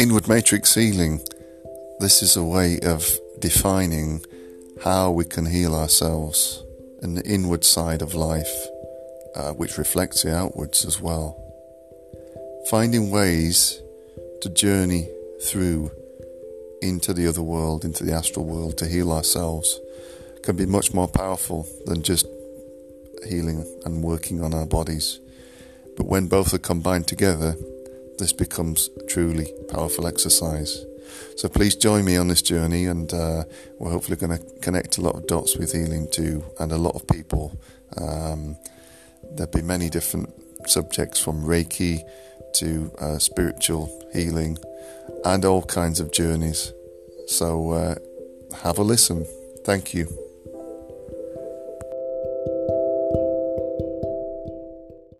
Inward matrix healing. This is a way of defining how we can heal ourselves in the inward side of life, uh, which reflects the outwards as well. Finding ways to journey through into the other world, into the astral world, to heal ourselves can be much more powerful than just healing and working on our bodies. But when both are combined together, this becomes truly powerful exercise. So please join me on this journey, and uh, we're hopefully going to connect a lot of dots with healing too, and a lot of people. Um, there'll be many different subjects from Reiki to uh, spiritual healing and all kinds of journeys. So uh, have a listen. Thank you.